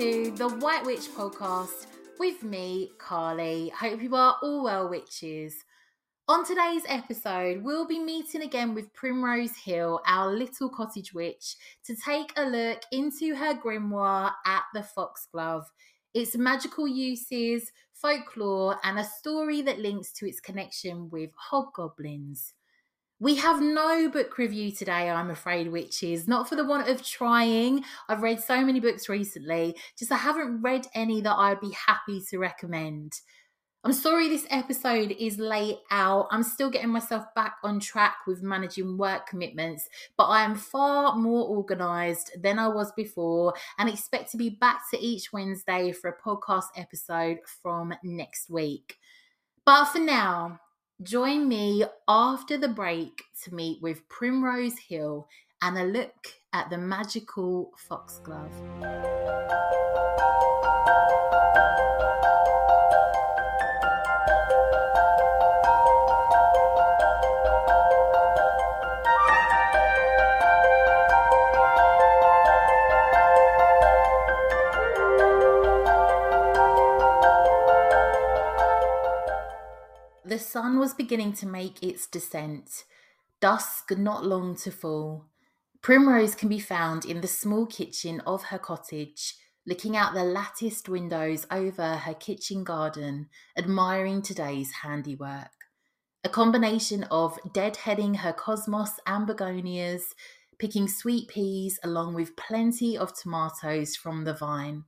To the White Witch podcast with me, Carly. Hope you are all well, witches. On today's episode, we'll be meeting again with Primrose Hill, our little cottage witch, to take a look into her grimoire at the Foxglove, its magical uses, folklore, and a story that links to its connection with hobgoblins. We have no book review today, I'm afraid, which is Not for the want of trying. I've read so many books recently, just I haven't read any that I'd be happy to recommend. I'm sorry this episode is late out. I'm still getting myself back on track with managing work commitments, but I am far more organised than I was before and expect to be back to each Wednesday for a podcast episode from next week. But for now, join me after the break to meet with Primrose Hill and a look at the magical foxglove. The sun was beginning to make its descent, dusk not long to fall. Primrose can be found in the small kitchen of her cottage, looking out the latticed windows over her kitchen garden, admiring today's handiwork. A combination of deadheading her cosmos and begonias, picking sweet peas along with plenty of tomatoes from the vine.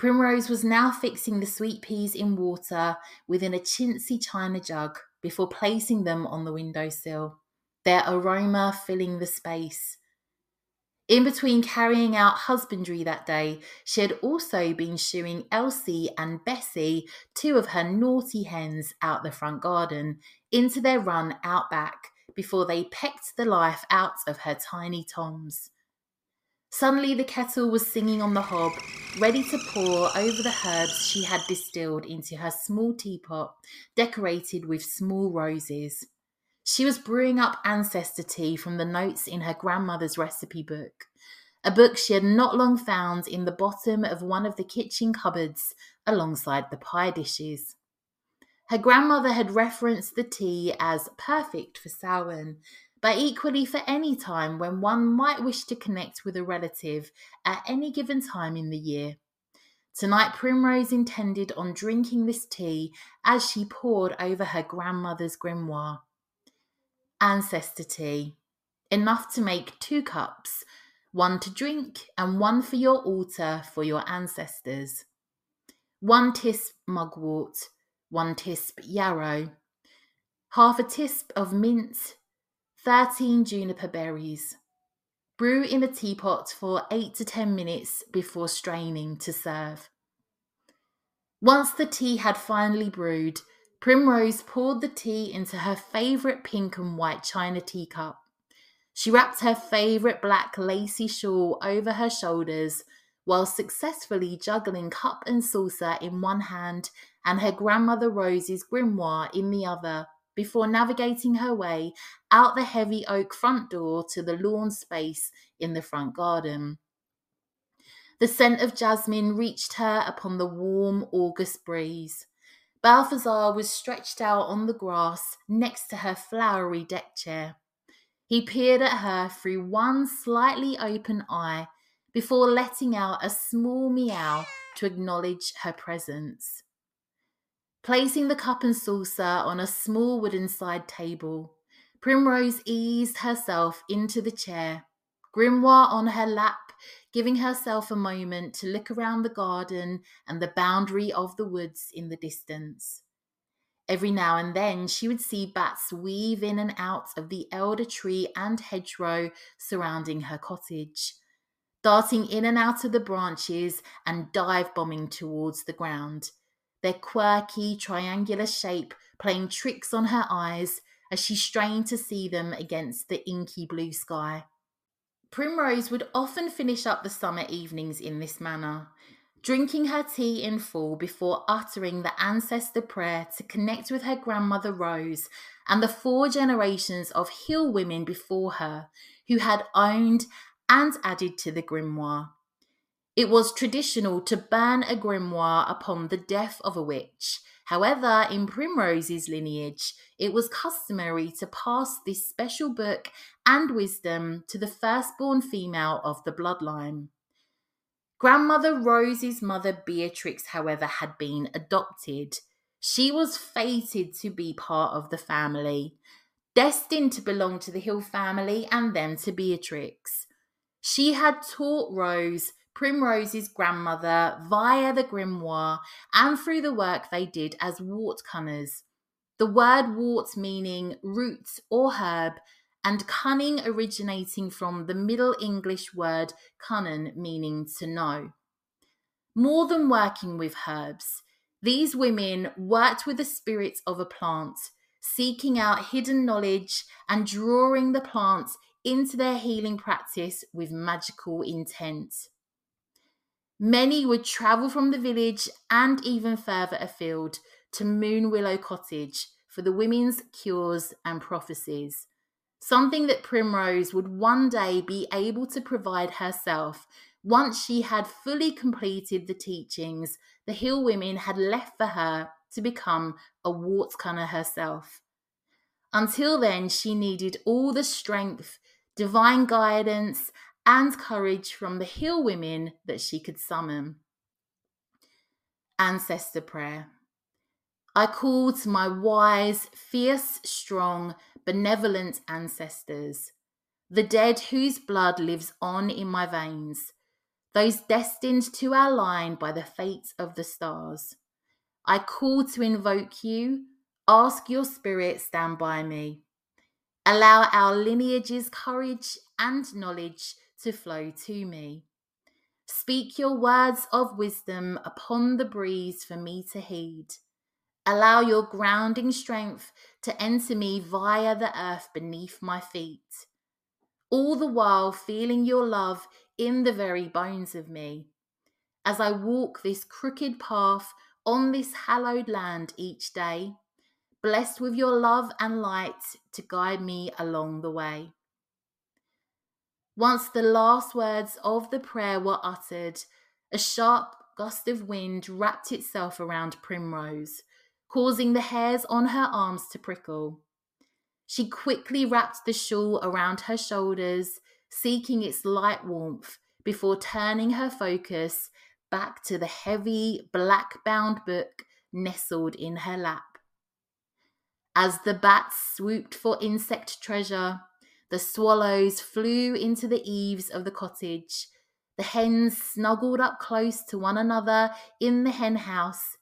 Primrose was now fixing the sweet peas in water within a chintzy china jug before placing them on the windowsill, their aroma filling the space. In between carrying out husbandry that day, she had also been shooing Elsie and Bessie, two of her naughty hens, out the front garden into their run out back before they pecked the life out of her tiny toms. Suddenly, the kettle was singing on the hob, ready to pour over the herbs she had distilled into her small teapot, decorated with small roses. She was brewing up ancestor tea from the notes in her grandmother's recipe book, a book she had not long found in the bottom of one of the kitchen cupboards alongside the pie dishes. Her grandmother had referenced the tea as perfect for Samhain, but equally for any time when one might wish to connect with a relative at any given time in the year. Tonight, Primrose intended on drinking this tea as she poured over her grandmother's grimoire. Ancestor tea. Enough to make two cups, one to drink and one for your altar for your ancestors. One tisp mugwort, one tisp yarrow, half a tisp of mint, 13 juniper berries. Brew in a teapot for 8 to 10 minutes before straining to serve. Once the tea had finally brewed, Primrose poured the tea into her favourite pink and white china teacup. She wrapped her favourite black lacy shawl over her shoulders while successfully juggling cup and saucer in one hand and her grandmother Rose's grimoire in the other before navigating her way out the heavy oak front door to the lawn space in the front garden. The scent of jasmine reached her upon the warm August breeze. Balthazar was stretched out on the grass next to her flowery deck chair. He peered at her through one slightly open eye before letting out a small meow to acknowledge her presence. Placing the cup and saucer on a small wooden side table, Primrose eased herself into the chair, grimoire on her lap, giving herself a moment to look around the garden and the boundary of the woods in the distance. Every now and then she would see bats weave in and out of the elder tree and hedgerow surrounding her cottage, darting in and out of the branches and dive bombing towards the ground, their quirky triangular shape playing tricks on her eyes as she strained to see them against the inky blue sky. Primrose would often finish up the summer evenings in this manner, drinking her tea in full before uttering the ancestor prayer to connect with her grandmother Rose and the four generations of hill women before her who had owned and added to the grimoire. It was traditional to burn a grimoire upon the death of a witch. However, in Primrose's lineage, it was customary to pass this special book and wisdom to the firstborn female of the bloodline. Grandmother Rose's mother Beatrix, however, had been adopted. She was fated to be part of the family, destined to belong to the Hill family and then to Beatrix. She had taught Rose, Primrose's grandmother, via the grimoire and through the work they did as wart cunners. The word wart meaning root or herb and cunning originating from the Middle English word cunnan meaning to know. More than working with herbs, these women worked with the spirits of a plant, seeking out hidden knowledge and drawing the plants into their healing practice with magical intent. Many would travel from the village and even further afield to Moon Willow Cottage for the women's cures and prophecies something that Primrose would one day be able to provide herself once she had fully completed the teachings the Hill women had left for her to become a Wartcunner herself. Until then, she needed all the strength, divine guidance, and courage from the Hill women that she could summon. Ancestor Prayer I call to my wise, fierce, strong, benevolent ancestors, the dead whose blood lives on in my veins, those destined to our line by the fate of the stars. I call to invoke you, ask your spirit stand by me. Allow our lineage's courage and knowledge to flow to me. Speak your words of wisdom upon the breeze for me to heed. Allow your grounding strength to enter me via the earth beneath my feet, all the while feeling your love in the very bones of me. As I walk this crooked path on this hallowed land each day, blessed with your love and light to guide me along the way. Once the last words of the prayer were uttered, a sharp gust of wind wrapped itself around Primrose, causing the hairs on her arms to prickle. She quickly wrapped the shawl around her shoulders, seeking its light warmth before turning her focus back to the heavy black bound book nestled in her lap. As the bats swooped for insect treasure, the swallows flew into the eaves of the cottage. The hens snuggled up close to one another in the hen house,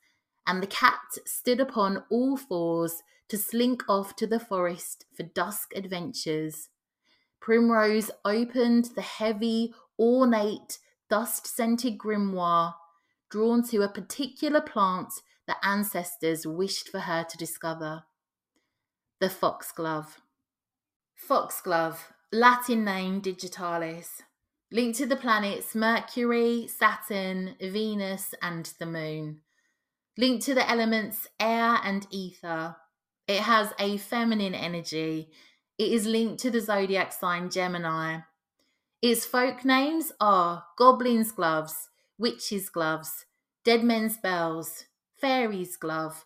and the cat stood upon all fours to slink off to the forest for dusk adventures. Primrose opened the heavy, ornate, dust scented grimoire, drawn to a particular plant that ancestors wished for her to discover the foxglove. Foxglove, Latin name digitalis, linked to the planets Mercury, Saturn, Venus, and the Moon linked to the elements air and ether. It has a feminine energy. It is linked to the zodiac sign Gemini. Its folk names are Goblin's Gloves, Witch's Gloves, Dead Men's Bells, Fairy's Glove,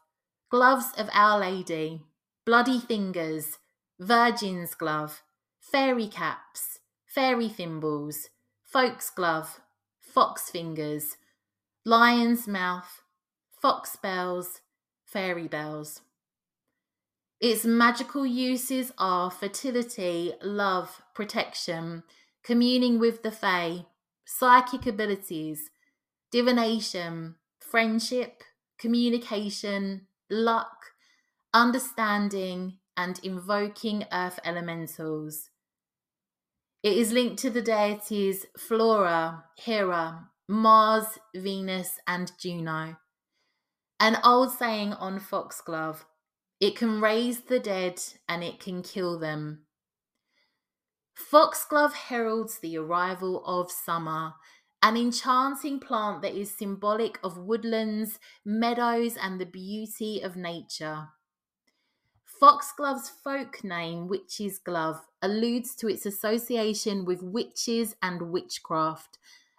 Gloves of Our Lady, Bloody Fingers, Virgin's Glove, Fairy Caps, Fairy Thimbles, folk's foxglove, fox fingers, lion's mouth, fox bells, fairy bells. Its magical uses are fertility, love, protection, communing with the Fae, psychic abilities, divination, friendship, communication, luck, understanding, and invoking earth elementals. It is linked to the deities Flora, Hera, Mars, Venus, and Juno. An old saying on foxglove it can raise the dead and it can kill them. Foxglove heralds the arrival of summer, an enchanting plant that is symbolic of woodlands, meadows, and the beauty of nature. Foxglove's folk name, Witch's Glove, alludes to its association with witches and witchcraft,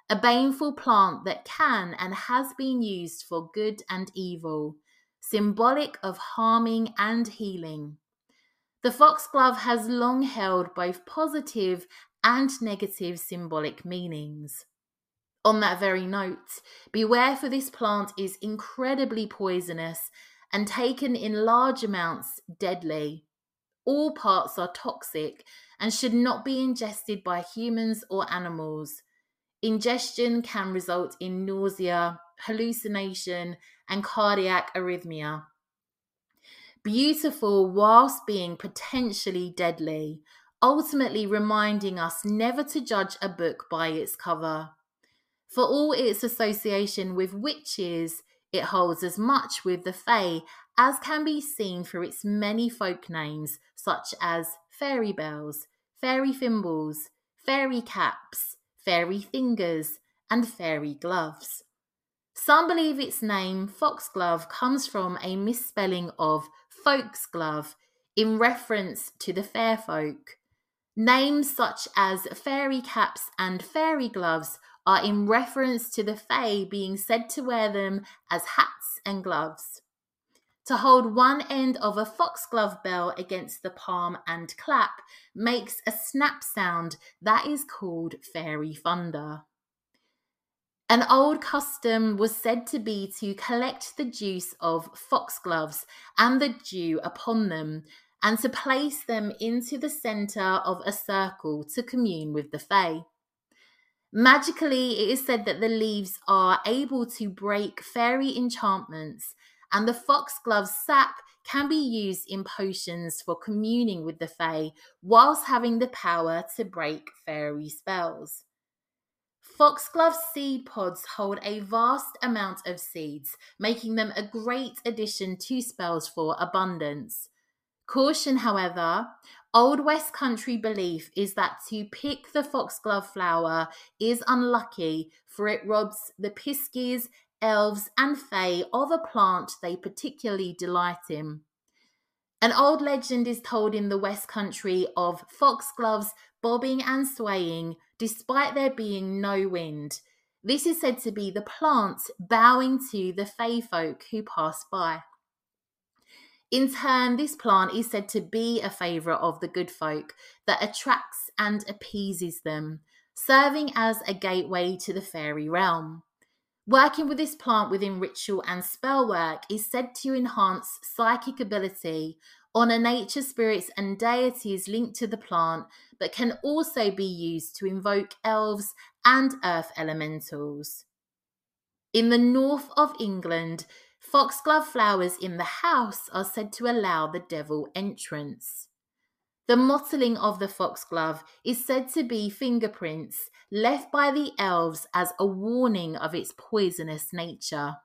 a baneful plant that can and has been used for good and evil, symbolic of harming and healing. The foxglove has long held both positive and negative symbolic meanings. On that very note, beware for this plant is incredibly poisonous and taken in large amounts deadly. All parts are toxic and should not be ingested by humans or animals. Ingestion can result in nausea, hallucination, and cardiac arrhythmia. Beautiful whilst being potentially deadly, ultimately reminding us never to judge a book by its cover. For all its association with witches, it holds as much with the Fae as can be seen through its many folk names, such as fairy bells, fairy thimbles, fairy caps, fairy fingers, and fairy gloves. Some believe its name, foxglove, comes from a misspelling of folksglove in reference to the fair folk. Names such as fairy caps and fairy gloves are in reference to the Fae being said to wear them as hats and gloves. To hold one end of a foxglove bell against the palm and clap makes a snap sound that is called fairy thunder. An old custom was said to be to collect the juice of foxgloves and the dew upon them and to place them into the centre of a circle to commune with the Fae. Magically, it is said that the leaves are able to break fairy enchantments, and the foxglove sap can be used in potions for communing with the Fae, whilst having the power to break fairy spells. Foxglove seed pods hold a vast amount of seeds, making them a great addition to spells for abundance. Caution, however, Old West Country belief is that to pick the foxglove flower is unlucky, for it robs the piskies, elves, and fae of a plant they particularly delight in. An old legend is told in the West Country of foxgloves bobbing and swaying despite there being no wind. This is said to be the plants bowing to the fae folk who pass by. In turn, this plant is said to be a favourite of the good folk that attracts and appeases them, serving as a gateway to the fairy realm. Working with this plant within ritual and spell work is said to enhance psychic ability, honour nature spirits and deities linked to the plant, but can also be used to invoke elves and earth elementals. In the north of England, Foxglove flowers in the house are said to allow the devil entrance. The mottling of the foxglove is said to be fingerprints left by the elves as a warning of its poisonous nature.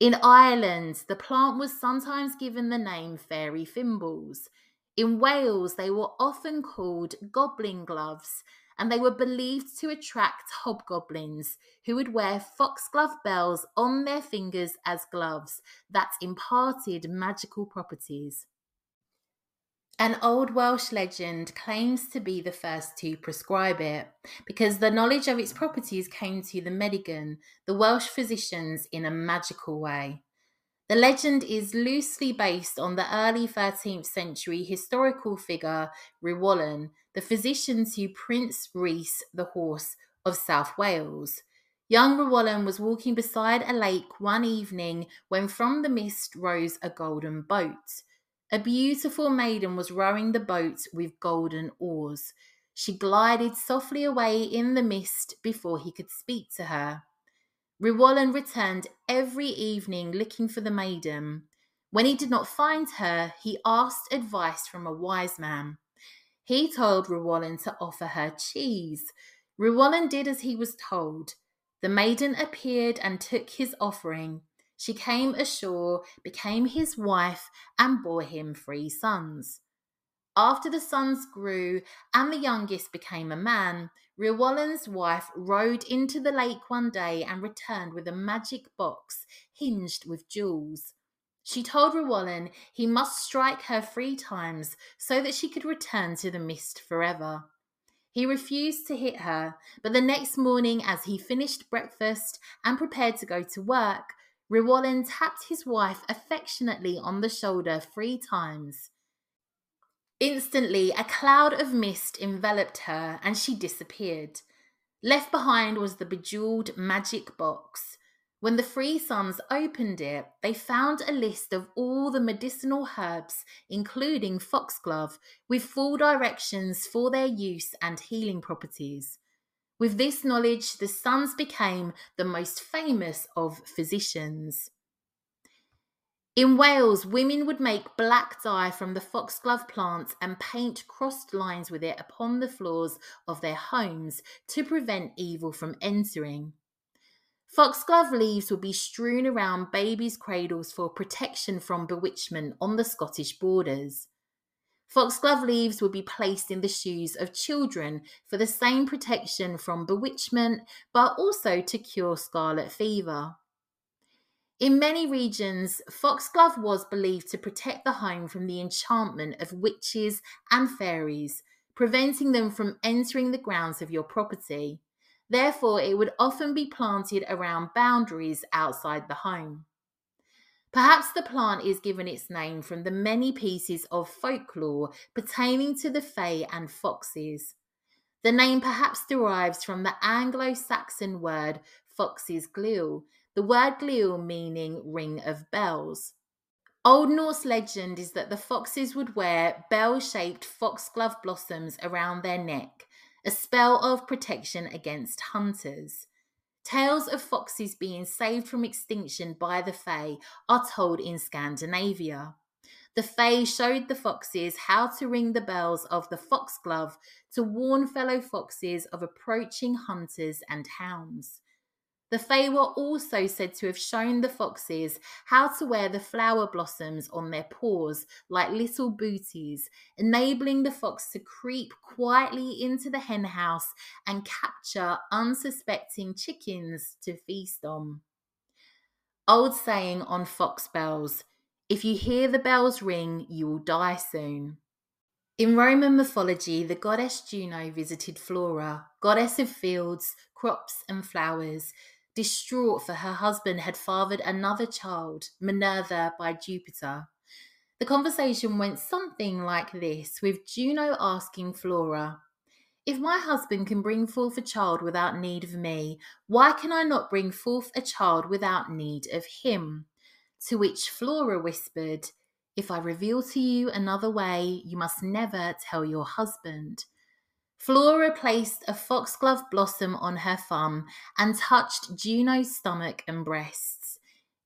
In Ireland, the plant was sometimes given the name fairy thimbles. In Wales, they were often called goblin gloves and they were believed to attract hobgoblins who would wear foxglove bells on their fingers as gloves that imparted magical properties. An old Welsh legend claims to be the first to prescribe it because the knowledge of its properties came to the Meddygon, the Welsh physicians, in a magical way. The legend is loosely based on the early 13th century historical figure Rhiwallon, the physician to Prince Rhys the hoarse of South Wales. Young Rhiwallon was walking beside a lake one evening when from the mist rose a golden boat. A beautiful maiden was rowing the boat with golden oars. She glided softly away in the mist before he could speak to her. Rhiwallon returned every evening looking for the maiden. When he did not find her, he asked advice from a wise man. He told Rhiwallon to offer her cheese. Rhiwallon did as he was told. The maiden appeared and took his offering. She came ashore, became his wife, and bore him three sons. After the sons grew and the youngest became a man, Rhiwallon's wife rode into the lake one day and returned with a magic box hinged with jewels. She told Rhiwallon he must strike her three times so that she could return to the mist forever. He refused to hit her, but the next morning, as he finished breakfast and prepared to go to work, Rhiwallon tapped his wife affectionately on the shoulder three times. Instantly, a cloud of mist enveloped her and she disappeared. Left behind was the bejeweled magic box. When the three sons opened it, they found a list of all the medicinal herbs, including foxglove, with full directions for their use and healing properties. With this knowledge, the sons became the most famous of physicians. In Wales, women would make black dye from the foxglove plant and paint crossed lines with it upon the floors of their homes to prevent evil from entering. Foxglove leaves would be strewn around babies' cradles for protection from bewitchment on the Scottish borders. Foxglove leaves would be placed in the shoes of children for the same protection from bewitchment, but also to cure scarlet fever. In many regions, foxglove was believed to protect the home from the enchantment of witches and fairies, preventing them from entering the grounds of your property. Therefore, it would often be planted around boundaries outside the home. Perhaps the plant is given its name from the many pieces of folklore pertaining to the Fae and foxes. The name perhaps derives from the Anglo Saxon word foxes glue, the word glue meaning ring of bells. Old Norse legend is that the foxes would wear bell shaped foxglove blossoms around their neck, a spell of protection against hunters. Tales of foxes being saved from extinction by the Fae are told in Scandinavia. The Fae showed the foxes how to ring the bells of the foxglove to warn fellow foxes of approaching hunters and hounds. The Fae were also said to have shown the foxes how to wear the flower blossoms on their paws like little booties, enabling the fox to creep quietly into the henhouse and capture unsuspecting chickens to feast on. Old saying on fox bells if you hear the bells ring, you will die soon. In Roman mythology, the goddess Juno visited Flora, goddess of fields, crops, and flowers, distraught for her husband had fathered another child, Minerva by Jupiter. The conversation went something like this, with Juno asking Flora, If my husband can bring forth a child without need of me, why can I not bring forth a child without need of him? To which Flora whispered, If I reveal to you another way, you must never tell your husband. Flora placed a foxglove blossom on her thumb and touched Juno's stomach and breasts.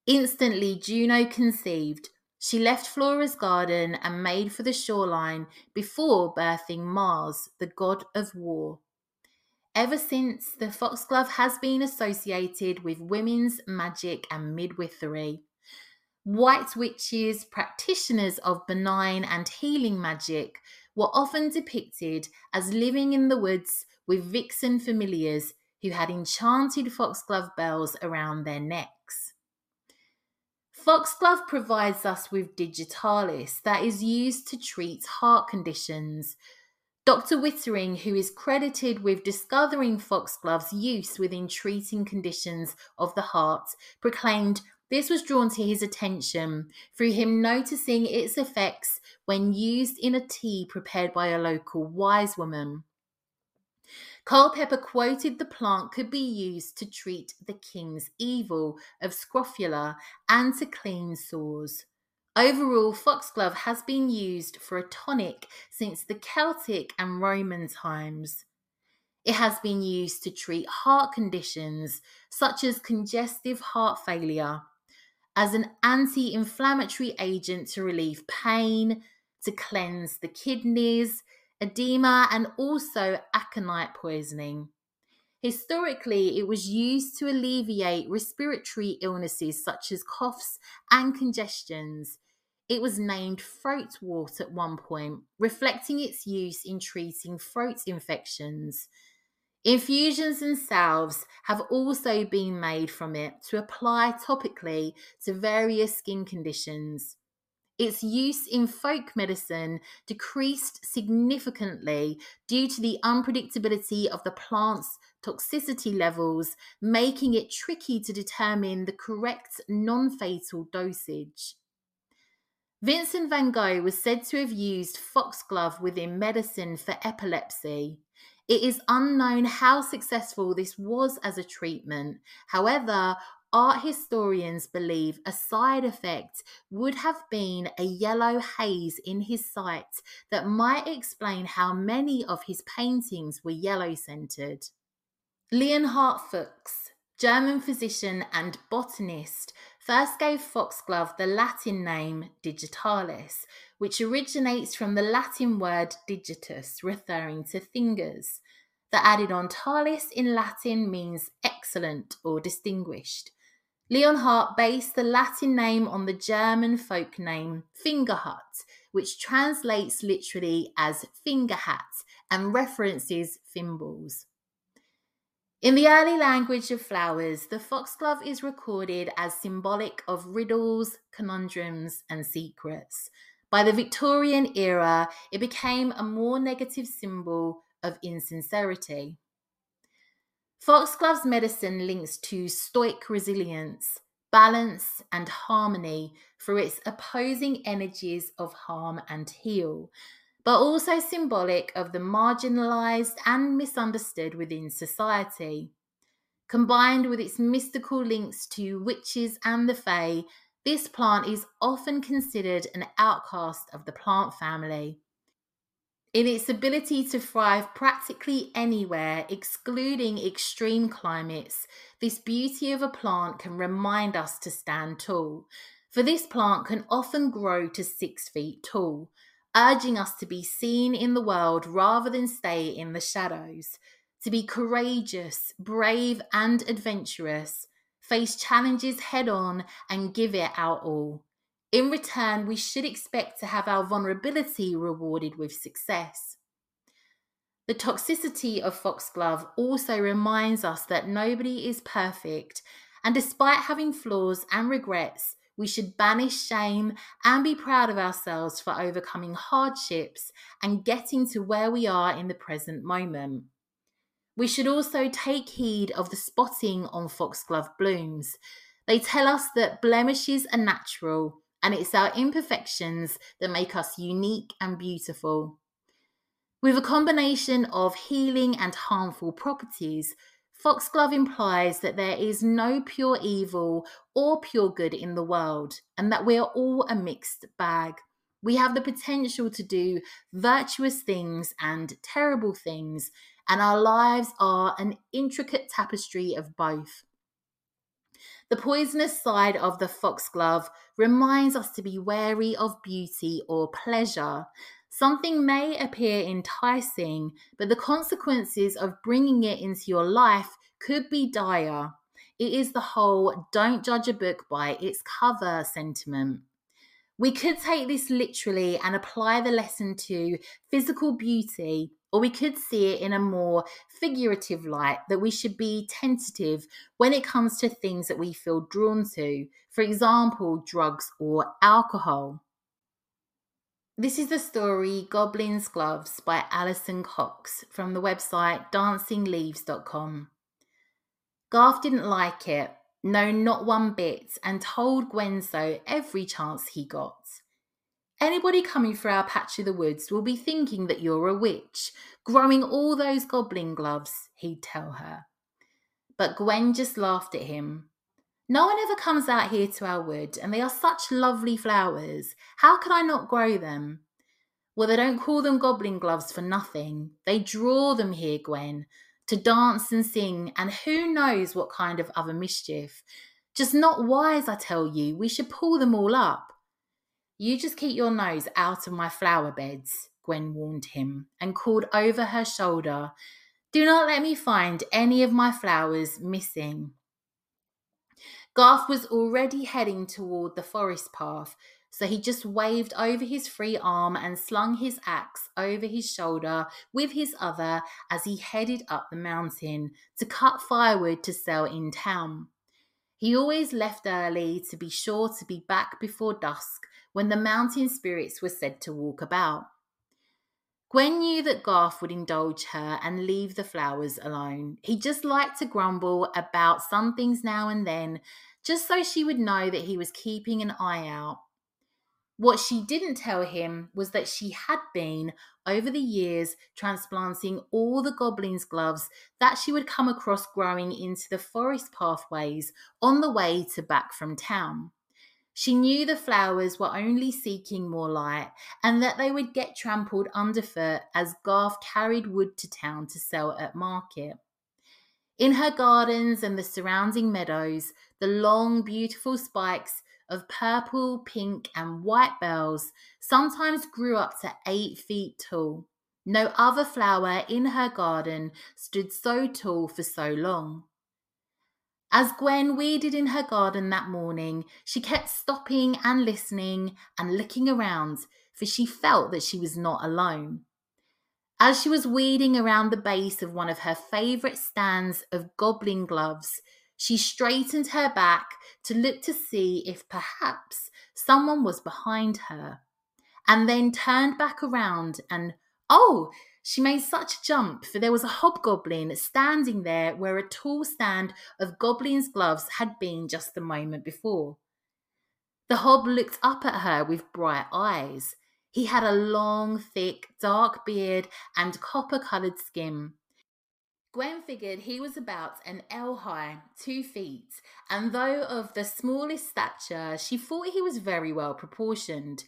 Instantly, Juno conceived. She left Flora's garden and made for the shoreline before birthing Mars, the god of war. Ever since, the foxglove has been associated with women's magic and midwifery. White witches, practitioners of benign and healing magic, were often depicted as living in the woods with vixen familiars who had enchanted foxglove bells around their necks. Foxglove provides us with digitalis that is used to treat heart conditions. Dr. Withering, who is credited with discovering foxglove's use within treating conditions of the heart, proclaimed this was drawn to his attention through him noticing its effects when used in a tea prepared by a local wise woman. Culpeper quoted the plant could be used to treat the king's evil of scrofula and to clean sores. Overall, foxglove has been used for a tonic since the Celtic and Roman times. It has been used to treat heart conditions such as congestive heart failure, as an anti inflammatory agent to relieve pain, to cleanse the kidneys, edema, and also aconite poisoning. Historically, it was used to alleviate respiratory illnesses such as coughs and congestions. It was named throatwort at one point, reflecting its use in treating throat infections. Infusions and salves have also been made from it to apply topically to various skin conditions. Its use in folk medicine decreased significantly due to the unpredictability of the plant's toxicity levels, making it tricky to determine the correct non fatal dosage. Vincent van Gogh was said to have used foxglove within medicine for epilepsy. It is unknown how successful this was as a treatment. However, art historians believe a side effect would have been a yellow haze in his sight that might explain how many of his paintings were yellow centered. Leonhard Fuchs, German physician and botanist, first gave foxglove the Latin name digitalis, which originates from the Latin word digitus, referring to fingers. The added on talis in Latin means excellent or distinguished. Leonhard based the Latin name on the German folk name Fingerhut, which translates literally as finger hat and references thimbles. In the early language of flowers, the foxglove is recorded as symbolic of riddles, conundrums, and secrets. By the Victorian era, it became a more negative symbol of insincerity. Foxglove's medicine links to stoic resilience, balance, and harmony through its opposing energies of harm and heal, but also symbolic of the marginalized and misunderstood within society. Combined with its mystical links to witches and the Fae, this plant is often considered an outcast of the plant family. In its ability to thrive practically anywhere, excluding extreme climates, this beauty of a plant can remind us to stand tall. For this plant can often grow to six feet tall, urging us to be seen in the world rather than stay in the shadows, to be courageous, brave, and adventurous, face challenges head on, and give it our all. In return, we should expect to have our vulnerability rewarded with success. The toxicity of foxglove also reminds us that nobody is perfect, and despite having flaws and regrets, we should banish shame and be proud of ourselves for overcoming hardships and getting to where we are in the present moment. We should also take heed of the spotting on foxglove blooms. They tell us that blemishes are natural and it's our imperfections that make us unique and beautiful. With a combination of healing and harmful properties, Foxglove implies that there is no pure evil or pure good in the world, and that we are all a mixed bag. We have the potential to do virtuous things and terrible things, and our lives are an intricate tapestry of both. The poisonous side of the foxglove reminds us to be wary of beauty or pleasure. Something may appear enticing, but the consequences of bringing it into your life could be dire. It is the whole don't judge a book by its cover sentiment. We could take this literally and apply the lesson to physical beauty, or we could see it in a more figurative light that we should be tentative when it comes to things that we feel drawn to, for example, drugs or alcohol. This is the story Goblin's Gloves by Alison Cox from the website dancingleaves.com. Garth didn't like it, no, not one bit, and told Gwen so every chance he got. Anybody coming through our patch of the woods will be thinking that you're a witch, growing all those goblin gloves, he'd tell her. But Gwen just laughed at him. No one ever comes out here to our wood, and they are such lovely flowers. How could I not grow them? Well, they don't call them goblin gloves for nothing. They draw them here, Gwen, to dance and sing, and who knows what kind of other mischief. Just not wise, I tell you. We should pull them all up. You just keep your nose out of my flower beds, Gwen warned him, and called over her shoulder, Do not let me find any of my flowers missing. Garth was already heading toward the forest path, so he just waved over his free arm and slung his axe over his shoulder with his other as he headed up the mountain to cut firewood to sell in town. He always left early to be sure to be back before dusk when the mountain spirits were said to walk about. Gwen knew that Garth would indulge her and leave the flowers alone. He just liked to grumble about some things now and then, just so she would know that he was keeping an eye out. What she didn't tell him was that she had been, over the years, transplanting all the goblin's gloves that she would come across growing into the forest pathways on the way to back from town. She knew the flowers were only seeking more light and that they would get trampled underfoot as Garth carried wood to town to sell at market. In her gardens and the surrounding meadows, the long, beautiful spikes of purple, pink, and white bells sometimes grew up to eight feet tall. No other flower in her garden stood so tall for so long. As Gwen weeded in her garden that morning, she kept stopping and listening and looking around, for she felt that she was not alone. As she was weeding around the base of one of her favourite stands of goblin gloves, she straightened her back to look to see if perhaps someone was behind her, and then turned back around and, oh, she made such a jump, for there was a hobgoblin standing there where a tall stand of goblin's gloves had been just a moment before. The hob looked up at her with bright eyes. He had a long, thick, dark beard and copper coloured skin. Gwen figured he was about an ell high, two feet, and though of the smallest stature, she thought he was very well proportioned.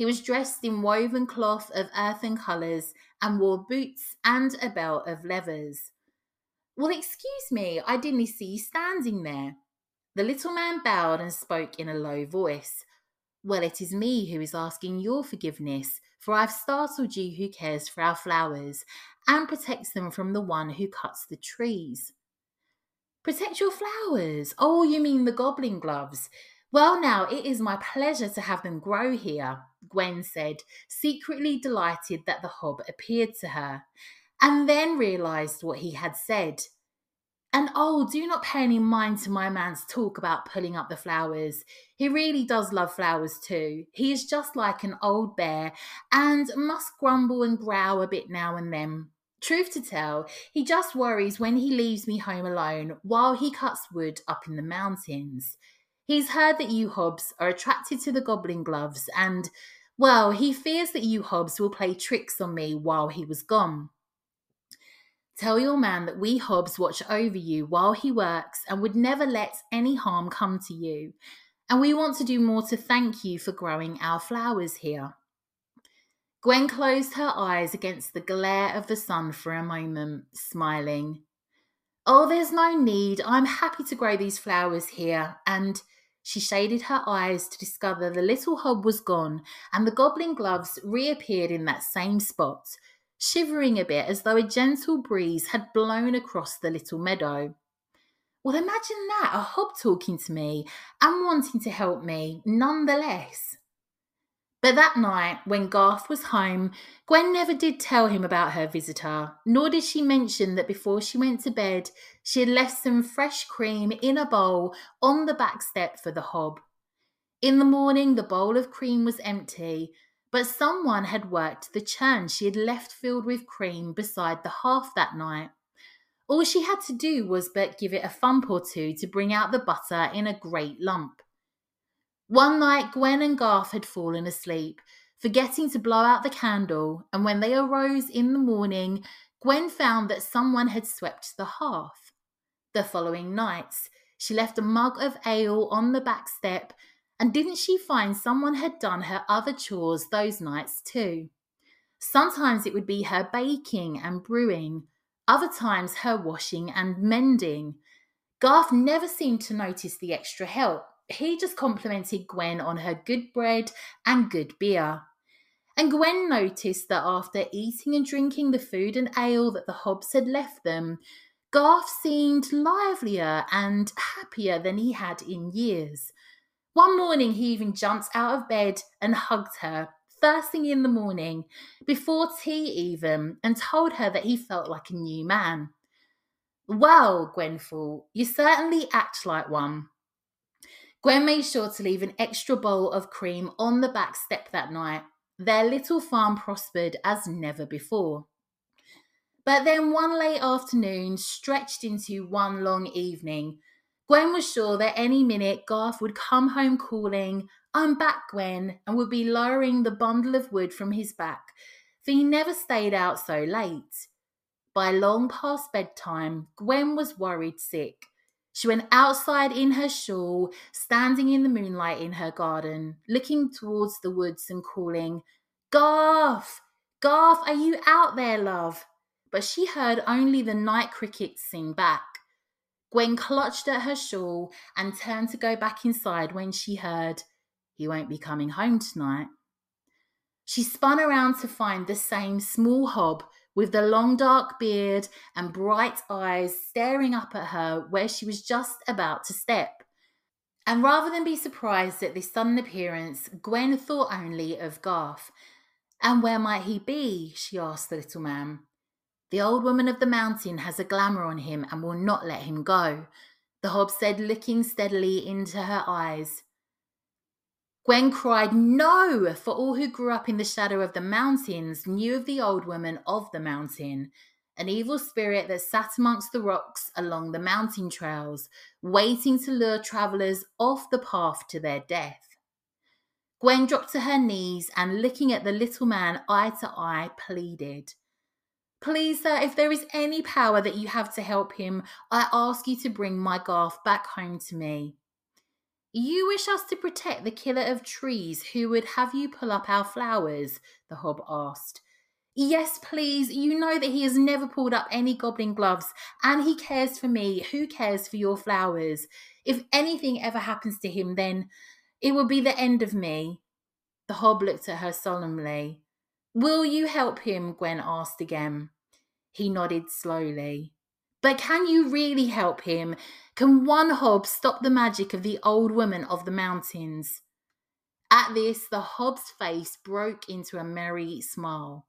He was dressed in woven cloth of earthen colours and wore boots and a belt of leathers. Well, excuse me, I didn't see you standing there. The little man bowed and spoke in a low voice. Well, it is me who is asking your forgiveness, for I've startled you who cares for our flowers and protects them from the one who cuts the trees. Protect your flowers? Oh, you mean the goblin gloves. Well, now, it is my pleasure to have them grow here, Gwen said, secretly delighted that the hob appeared to her, and then realised what he had said. And oh, do not pay any mind to my man's talk about pulling up the flowers. He really does love flowers too. He is just like an old bear and must grumble and growl a bit now and then. Truth to tell, he just worries when he leaves me home alone while he cuts wood up in the mountains. He's heard that you hobs are attracted to the goblin gloves, and, well, he fears that you hobs will play tricks on me while he was gone. Tell your man that we hobs watch over you while he works and would never let any harm come to you. And we want to do more to thank you for growing our flowers here. Gwen closed her eyes against the glare of the sun for a moment, smiling. Oh, there's no need. I'm happy to grow these flowers here, and she shaded her eyes to discover the little hob was gone, and the goblin gloves reappeared in that same spot, shivering a bit as though a gentle breeze had blown across the little meadow. Well, imagine that a hob talking to me and wanting to help me nonetheless. But that night, when Garth was home, Gwen never did tell him about her visitor, nor did she mention that before she went to bed, she had left some fresh cream in a bowl on the back step for the hob. In the morning, the bowl of cream was empty, but someone had worked the churn she had left filled with cream beside the hearth that night. All she had to do was but give it a thump or two to bring out the butter in a great lump. One night, Gwen and Garth had fallen asleep, forgetting to blow out the candle, and when they arose in the morning, Gwen found that someone had swept the hearth. The following night, she left a mug of ale on the back step, and didn't she find someone had done her other chores those nights too? Sometimes it would be her baking and brewing, other times her washing and mending. Garth never seemed to notice the extra help. He just complimented Gwen on her good bread and good beer. And Gwen noticed that after eating and drinking the food and ale that the hobs had left them, Garth seemed livelier and happier than he had in years. One morning, he even jumped out of bed and hugged her, first thing in the morning, before tea even, and told her that he felt like a new man. Well, Gwen thought, you certainly act like one. Gwen made sure to leave an extra bowl of cream on the back step that night. Their little farm prospered as never before. But then one late afternoon stretched into one long evening. Gwen was sure that any minute Garth would come home calling, I'm back, Gwen, and would be lowering the bundle of wood from his back, for he never stayed out so late. By long past bedtime, Gwen was worried sick. She went outside in her shawl, standing in the moonlight in her garden, looking towards the woods and calling, Garth! Garth, are you out there, love? But she heard only the night crickets sing back. Gwen clutched at her shawl and turned to go back inside when she heard, He won't be coming home tonight. She spun around to find the same small hob with the long dark beard and bright eyes staring up at her where she was just about to step. And rather than be surprised at this sudden appearance, Gwen thought only of Garth. And where might he be? she asked the little man. The old woman of the mountain has a glamour on him and will not let him go, the hob said, looking steadily into her eyes. Gwen cried, No! For all who grew up in the shadow of the mountains knew of the old woman of the mountain, an evil spirit that sat amongst the rocks along the mountain trails, waiting to lure travellers off the path to their death. Gwen dropped to her knees and, looking at the little man eye to eye, pleaded. Please, sir, if there is any power that you have to help him, I ask you to bring my Garth back home to me. You wish us to protect the killer of trees who would have you pull up our flowers? the hob asked. Yes, please. You know that he has never pulled up any goblin gloves, and he cares for me. Who cares for your flowers? If anything ever happens to him, then it will be the end of me. The hob looked at her solemnly. Will you help him? Gwen asked again. He nodded slowly. But can you really help him? Can one hob stop the magic of the old woman of the mountains? At this, the hob's face broke into a merry smile.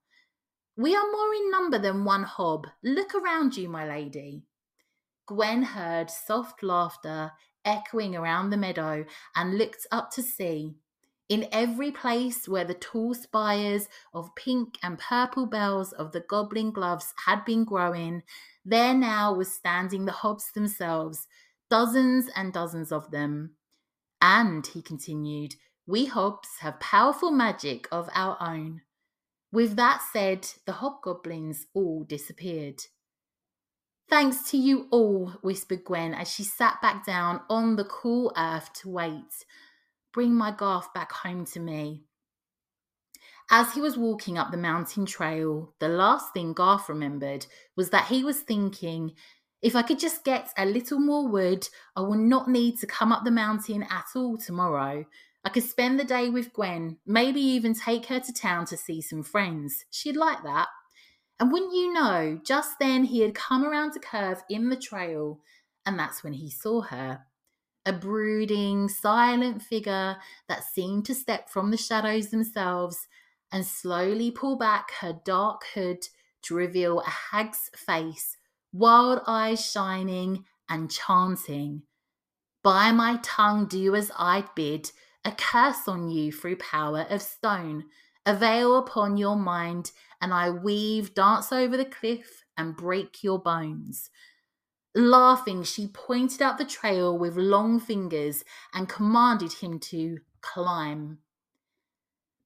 We are more in number than one hob. Look around you, my lady. Gwen heard soft laughter echoing around the meadow and looked up to see. In every place where the tall spires of pink and purple bells of the goblin gloves had been growing, there now was standing the hobs themselves, dozens and dozens of them. And, he continued, we hobs have powerful magic of our own. With that said, the hobgoblins all disappeared. Thanks to you all, whispered Gwen as she sat back down on the cool earth to wait. Bring my Garth back home to me. As he was walking up the mountain trail, the last thing Garth remembered was that he was thinking, if I could just get a little more wood, I will not need to come up the mountain at all tomorrow. I could spend the day with Gwen, maybe even take her to town to see some friends. She'd like that. And wouldn't you know, just then he had come around a curve in the trail, and that's when he saw her. A brooding, silent figure that seemed to step from the shadows themselves and slowly pull back her dark hood to reveal a hag's face, wild eyes shining and chanting. By my tongue, do as I bid, a curse on you through power of stone, a veil upon your mind, and I weave, dance over the cliff, and break your bones. Laughing, she pointed out the trail with long fingers and commanded him to climb.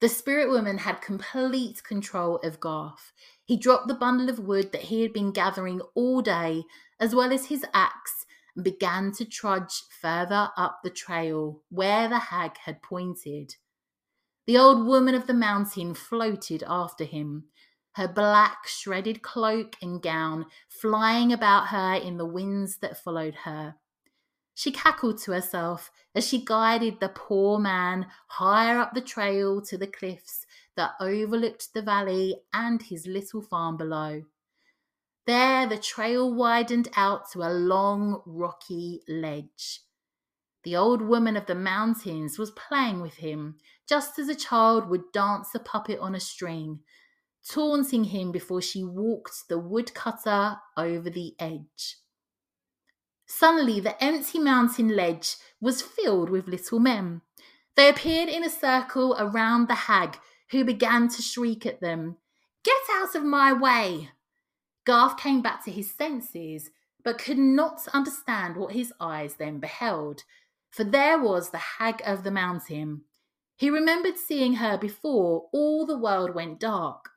The spirit woman had complete control of Garth. He dropped the bundle of wood that he had been gathering all day, as well as his axe, and began to trudge further up the trail where the hag had pointed. The old woman of the mountain floated after him, her black shredded cloak and gown flying about her in the winds that followed her. She cackled to herself as she guided the poor man higher up the trail to the cliffs that overlooked the valley and his little farm below. There, the trail widened out to a long, rocky ledge. The old woman of the mountains was playing with him, just as a child would dance a puppet on a string, taunting him before she walked the woodcutter over the edge. Suddenly, the empty mountain ledge was filled with little men. They appeared in a circle around the hag, who began to shriek at them, Get out of my way! Garth came back to his senses, but could not understand what his eyes then beheld, for there was the hag of the mountain. He remembered seeing her before all the world went dark,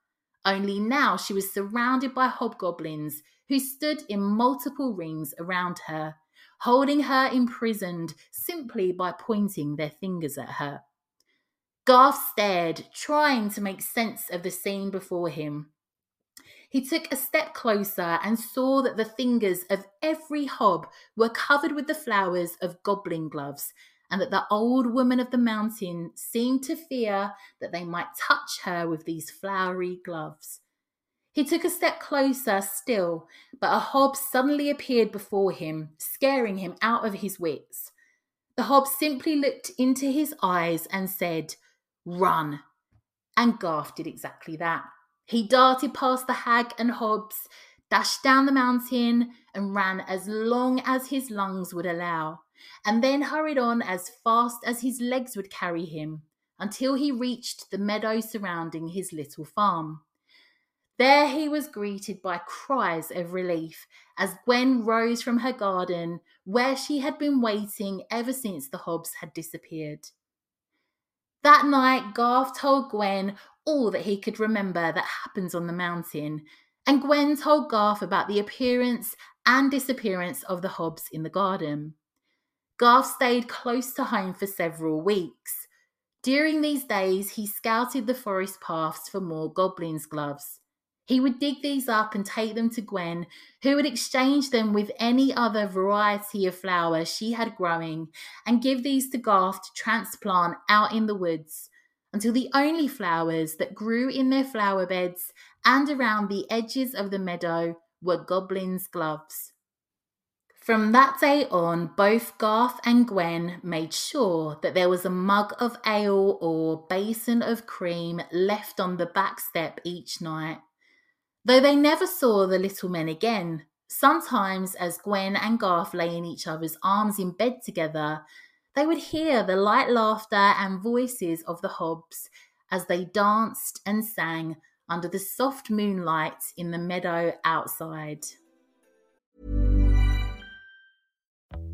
only now she was surrounded by hobgoblins who stood in multiple rings around her, holding her imprisoned simply by pointing their fingers at her. Garth stared, trying to make sense of the scene before him. He took a step closer and saw that the fingers of every hob were covered with the flowers of goblin gloves, and that the old woman of the mountain seemed to fear that they might touch her with these flowery gloves. He took a step closer still, but a hob suddenly appeared before him, scaring him out of his wits. The hob simply looked into his eyes and said, Run. And Garth did exactly that. He darted past the hag and hobs, dashed down the mountain, and ran as long as his lungs would allow, and then hurried on as fast as his legs would carry him until he reached the meadow surrounding his little farm. There he was greeted by cries of relief as Gwen rose from her garden, where she had been waiting ever since the hobs had disappeared. That night, Garth told Gwen all that he could remember that happens on the mountain, and Gwen told Garth about the appearance and disappearance of the hobs in the garden. Garth stayed close to home for several weeks. During these days, he scouted the forest paths for more goblins' gloves. He would dig these up and take them to Gwen, who would exchange them with any other variety of flower she had growing and give these to Garth to transplant out in the woods until the only flowers that grew in their flower beds and around the edges of the meadow were goblins' gloves. From that day on, both Garth and Gwen made sure that there was a mug of ale or basin of cream left on the back step each night. Though they never saw the little men again, sometimes as Gwen and Garth lay in each other's arms in bed together, they would hear the light laughter and voices of the hobs as they danced and sang under the soft moonlight in the meadow outside.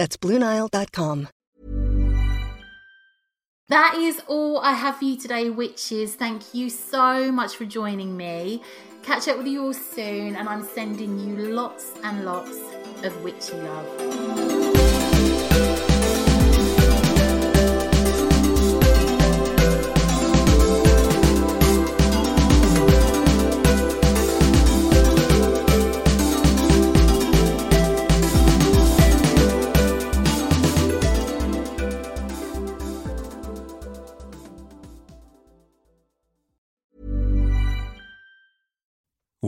That's BlueNile.com. That is all I have for you today, witches. Thank you so much for joining me. Catch up with you all soon, and I'm sending you lots and lots of witchy love.